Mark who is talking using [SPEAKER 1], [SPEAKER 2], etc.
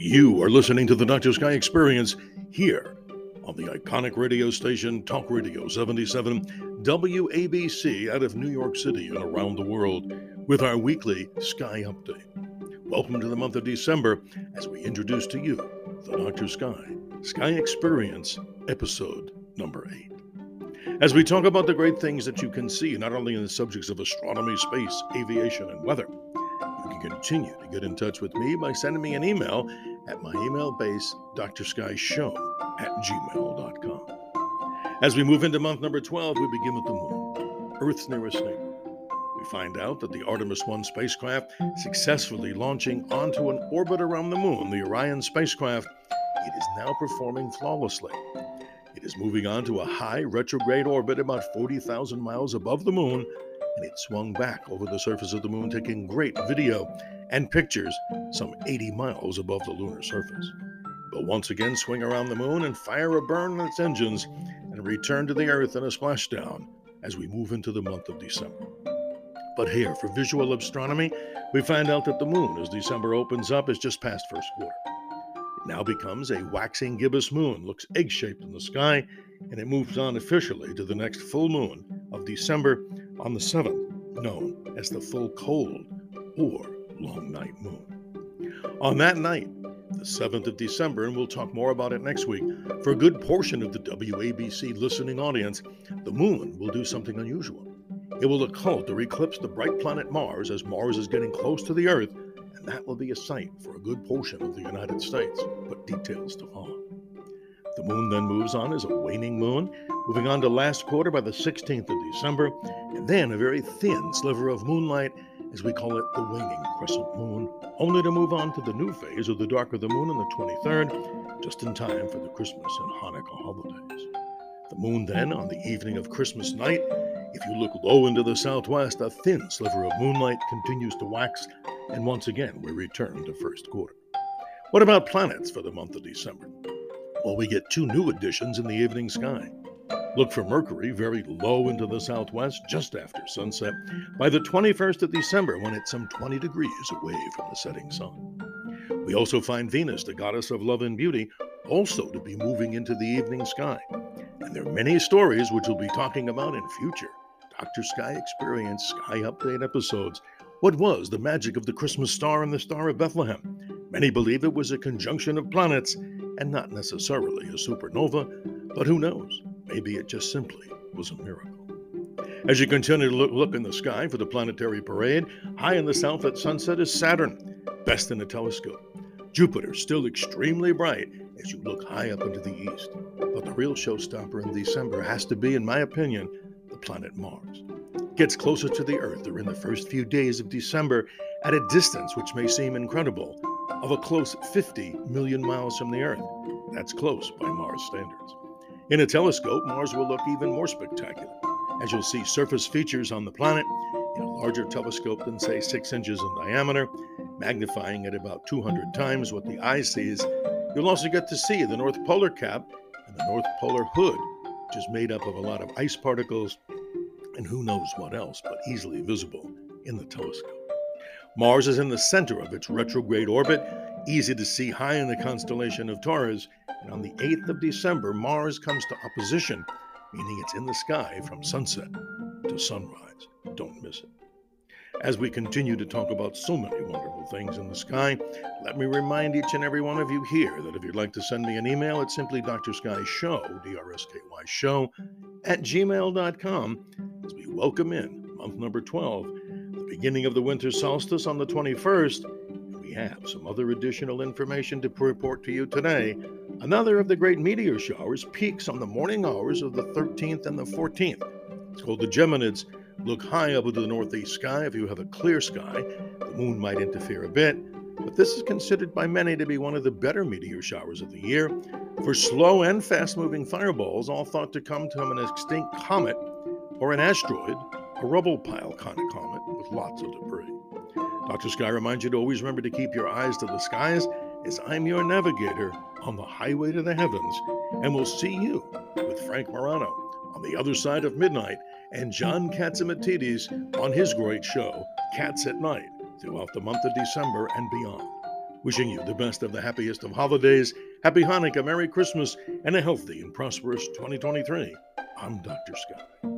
[SPEAKER 1] You are listening to the Dr. Sky Experience here on the iconic radio station Talk Radio 77 WABC out of New York City and around the world with our weekly Sky Update. Welcome to the month of December as we introduce to you the Dr. Sky Sky Experience episode number 8. As we talk about the great things that you can see, not only in the subjects of astronomy, space, aviation, and weather, you can continue to get in touch with me by sending me an email at my email base, drskyshow at gmail.com. As we move into month number 12, we begin with the moon, Earth's nearest neighbor. We find out that the Artemis 1 spacecraft successfully launching onto an orbit around the moon, the Orion spacecraft, it is now performing flawlessly. It is moving on to a high retrograde orbit about 40,000 miles above the moon, and it swung back over the surface of the moon, taking great video and pictures some 80 miles above the lunar surface. But once again swing around the moon and fire a burn on its engines and return to the Earth in a splashdown as we move into the month of December. But here, for visual astronomy, we find out that the moon, as December opens up, is just past first quarter. It now becomes a waxing gibbous moon, looks egg shaped in the sky, and it moves on officially to the next full moon of December on the 7th, known as the full cold or long night moon. On that night, the 7th of December, and we'll talk more about it next week, for a good portion of the WABC listening audience, the moon will do something unusual. It will occult or eclipse the bright planet Mars as Mars is getting close to the Earth, and that will be a sight for a good portion of the United States, but details to follow. The moon then moves on as a waning moon, moving on to last quarter by the 16th of December, and then a very thin sliver of moonlight as we call it the waning crescent moon, only to move on to the new phase of the dark of the moon on the 23rd, just in time for the Christmas and Hanukkah holidays. The moon then, on the evening of Christmas night, if you look low into the southwest, a thin sliver of moonlight continues to wax, and once again we return to first quarter. What about planets for the month of December? Well, we get two new additions in the evening sky. Look for Mercury very low into the southwest just after sunset by the 21st of December when it's some 20 degrees away from the setting sun. We also find Venus, the goddess of love and beauty, also to be moving into the evening sky. And there are many stories which we'll be talking about in future Dr. Sky Experience Sky Update episodes. What was the magic of the Christmas star and the Star of Bethlehem? Many believe it was a conjunction of planets and not necessarily a supernova, but who knows? Maybe it just simply was a miracle. As you continue to look, in the sky for the planetary parade, high in the south at sunset is Saturn, best in a telescope. Jupiter, still extremely bright as you look high up into the east. But the real showstopper in December has to be, in my opinion, the planet Mars. gets closer to the Earth during the first few days of December at a distance which may seem incredible of a close 50 million miles from the Earth. That's close by Mars standards. In a telescope, Mars will look even more spectacular, as you'll see surface features on the planet in a larger telescope than, say, 6 inches in diameter, magnifying at about 200 times what the eye sees. You'll also get to see the North Polar Cap and the North Polar Hood, which is made up of a lot of ice particles and who knows what else, but easily visible in the telescope. Mars is in the center of its retrograde orbit, easy to see high in the constellation of Taurus, and on the 8th of December, Mars comes to opposition, meaning it's in the sky from sunset to sunrise. Don't miss it. As we continue to talk about so many wonderful things in the sky, let me remind each and every one of you here that if you'd like to send me an email, it's simply Dr. Sky Show, D R S K Y Show, at gmail.com as we welcome in month number 12, the beginning of the winter solstice on the 21st. We have some other additional information to report to you today. Another of the great meteor showers peaks on the morning hours of the 13th and the 14th. It's called the Geminids, Look high up into the northeast sky if you have a clear sky. The moon might interfere a bit, but this is considered by many to be one of the better meteor showers of the year. For slow and fast moving fireballs, all thought to come from an extinct comet or an asteroid, a rubble pile kind of comet with lots of debris. Dr. Sky reminds you to always remember to keep your eyes to the skies as I'm your navigator on the highway to the heavens. And we'll see you with Frank Morano on the other side of midnight and John Catsimatidis on his great show, Cats at Night, throughout the month of December and beyond. Wishing you the best of the happiest of holidays, Happy Hanukkah, Merry Christmas, and a healthy and prosperous 2023. I'm Dr. Sky.